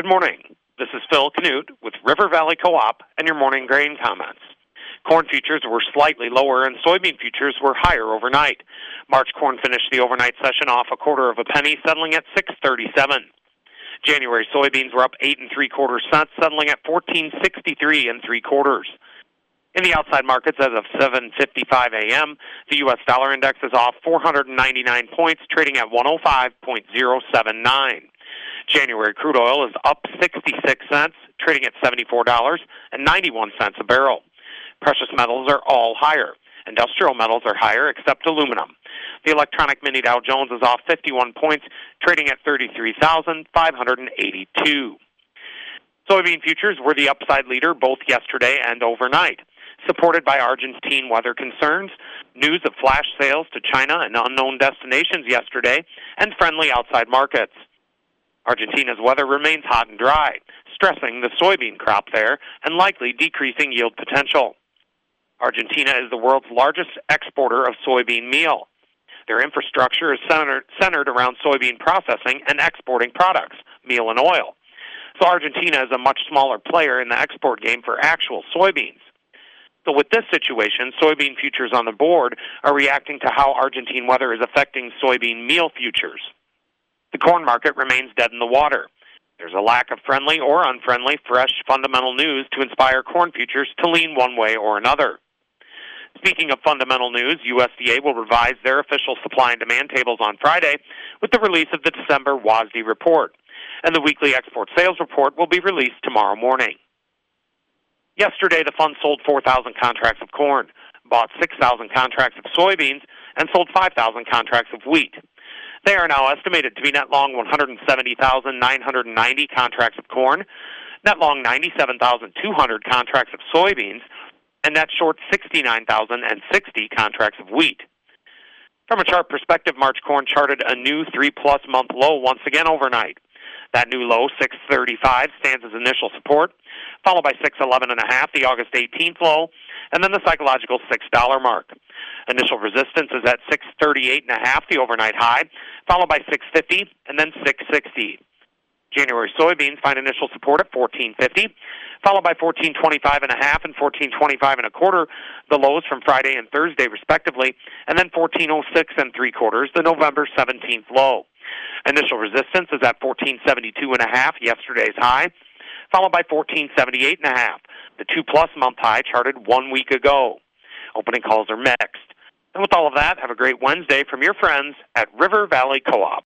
Good morning. This is Phil Canute with River Valley Co-op and your morning grain comments. Corn futures were slightly lower and soybean futures were higher overnight. March corn finished the overnight session off a quarter of a penny, settling at 637. January soybeans were up eight and three quarters cents, settling at 1463 and three quarters. In the outside markets as of 7:55 a.m., the U.S. dollar index is off 499 points, trading at 105.079. January crude oil is up 66 cents, trading at $74.91 a barrel. Precious metals are all higher. Industrial metals are higher except aluminum. The electronic mini Dow Jones is off 51 points, trading at 33,582. Soybean futures were the upside leader both yesterday and overnight, supported by Argentine weather concerns, news of flash sales to China and unknown destinations yesterday, and friendly outside markets. Argentina's weather remains hot and dry, stressing the soybean crop there and likely decreasing yield potential. Argentina is the world's largest exporter of soybean meal. Their infrastructure is centered, centered around soybean processing and exporting products, meal and oil. So Argentina is a much smaller player in the export game for actual soybeans. So with this situation, soybean futures on the board are reacting to how Argentine weather is affecting soybean meal futures. The corn market remains dead in the water. There's a lack of friendly or unfriendly fresh fundamental news to inspire corn futures to lean one way or another. Speaking of fundamental news, USDA will revise their official supply and demand tables on Friday with the release of the December WASDE report. And the weekly export sales report will be released tomorrow morning. Yesterday, the fund sold 4,000 contracts of corn, bought 6,000 contracts of soybeans, and sold 5,000 contracts of wheat. They are now estimated to be net long 170,990 contracts of corn, net long 97,200 contracts of soybeans, and net short 69,060 contracts of wheat. From a chart perspective, March corn charted a new three plus month low once again overnight. That new low, 635, stands as initial support, followed by 611 and a half, the August 18th low, and then the psychological $6 mark. Initial resistance is at 638 and a half, the overnight high, followed by 650 and then 660. January soybeans find initial support at 1450, followed by 1425 and a half and 1425 and a quarter, the lows from Friday and Thursday respectively, and then 1406 and three quarters, the November 17th low. Initial resistance is at 1472 and a half, yesterday's high, followed by 1478 and a half, the two plus month high charted one week ago. Opening calls are mixed. And with all of that, have a great Wednesday from your friends at River Valley Co-op.